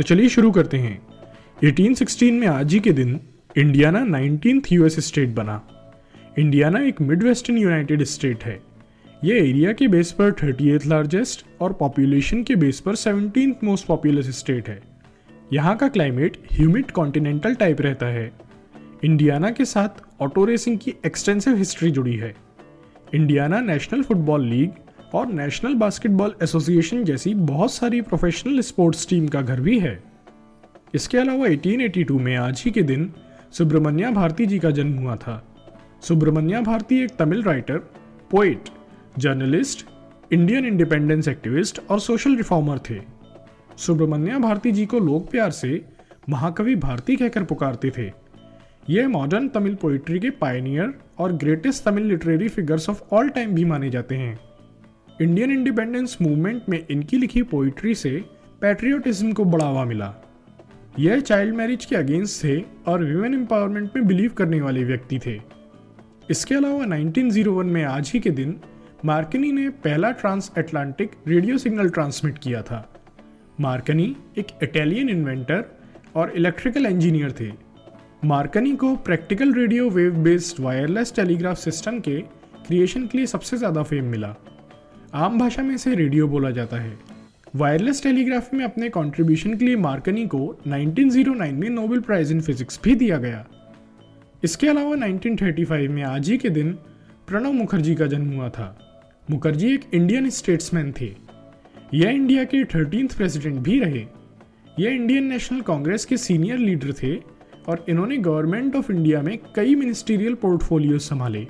तो चलिए शुरू करते हैं। 1816 में आज ही के दिन इंडियाना 19th यूएस स्टेट बना। इंडियाना एक मिड वेस्टर्न यूनाइटेड स्टेट है। ये एरिया के बेस पर 38th लार्जेस्ट और पॉपुलेशन के बेस पर 17th मोस्ट पॉपुलस स्टेट है। यहाँ का क्लाइमेट ह्यूमिड कॉन्टिनेंटल टाइप रहता है। इंडियाना के साथ ऑटो रेसिंग की एक्सटेंसिव हिस्ट्री जुड़ी है। इंडियाना नेशनल फुटबॉल लीग और नेशनल बास्केटबॉल एसोसिएशन जैसी बहुत सारी प्रोफेशनल स्पोर्ट्स टीम का घर भी है। इसके अलावा 1882 में आज ही के दिन सुब्रमण्या भारती जी का जन्म हुआ था। सुब्रमण्या भारती एक Tamil writer poet journalist Indian independence activist और सोशल रिफॉर्मर थे। सुब्रमण्या भारती जी को लोग प्यार से महाकवि भारती कहकर पुकारते थे। ये मॉडर्न तमिल पोइट्री के पायनियर और greatest Tamil literary figures of all time भी माने जाते हैं। इंडियन इंडिपेंडेंस मूवमेंट में इनकी लिखी पोइट्री से पैट्रियोटिज्म को बढ़ावा मिला। यह चाइल्ड मैरिज के अगेंस्ट थे और वीमेन एम्पावरमेंट में बिलीव करने वाले व्यक्ति थे। इसके अलावा 1901 में आज ही के दिन मार्कनी ने पहला trans Atlantic radio signal transmit किया था। मार्कनी एक इटालियन इन्वेंटर और इलेक्ट्रिकल इंजीनियर थे। मार्कनी को practical radio wave based wireless telegraph system के क्रिएशन के लिए सबसे ज़्यादा फेम मिला। आम भाषा में इसे रेडियो बोला जाता है। वायरलेस टेलीग्राफी में अपने कंट्रीब्यूशन के लिए मार्कनी को 1909 में नोबेल प्राइज इन फिजिक्स भी दिया गया। इसके अलावा 1935 में आज ही के दिन प्रणब मुखर्जी का जन्म हुआ था। मुखर्जी एक इंडियन स्टेट्समैन थे। यह इंडिया के थर्टीन प्रेसिडेंट भी रहे। यह इंडियन नेशनल कांग्रेस के सीनियर लीडर थे और इन्होंने गवर्नमेंट ऑफ़ इंडिया में कई मिनिस्टीरियल पोर्टफोलियो संभाले।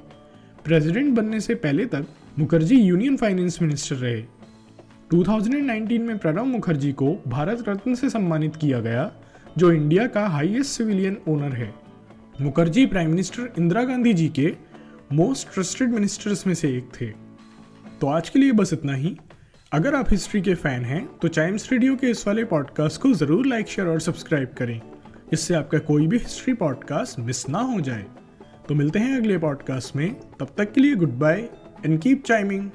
प्रेसिडेंट बनने से पहले तक मुखर्जी यूनियन फाइनेंस मिनिस्टर रहे। 2019 में प्रणब मुखर्जी को भारत रत्न से सम्मानित किया गया, जो इंडिया का हाईएस्ट सिविलियन ओनर है। मुखर्जी प्राइम मिनिस्टर इंदिरा गांधी जी के मोस्ट ट्रस्टेड मिनिस्टर्स में से एक थे। तो आज के लिए बस इतना ही। अगर आप हिस्ट्री के फ़ैन हैं तो चाइम्स रेडियो के इस वाले पॉडकास्ट को ज़रूर लाइक शेयर और सब्सक्राइब करें इससे आपका कोई भी हिस्ट्री पॉडकास्ट मिस ना हो जाए। तो मिलते हैं अगले पॉडकास्ट में। तब तक के लिए goodbye and keep chiming.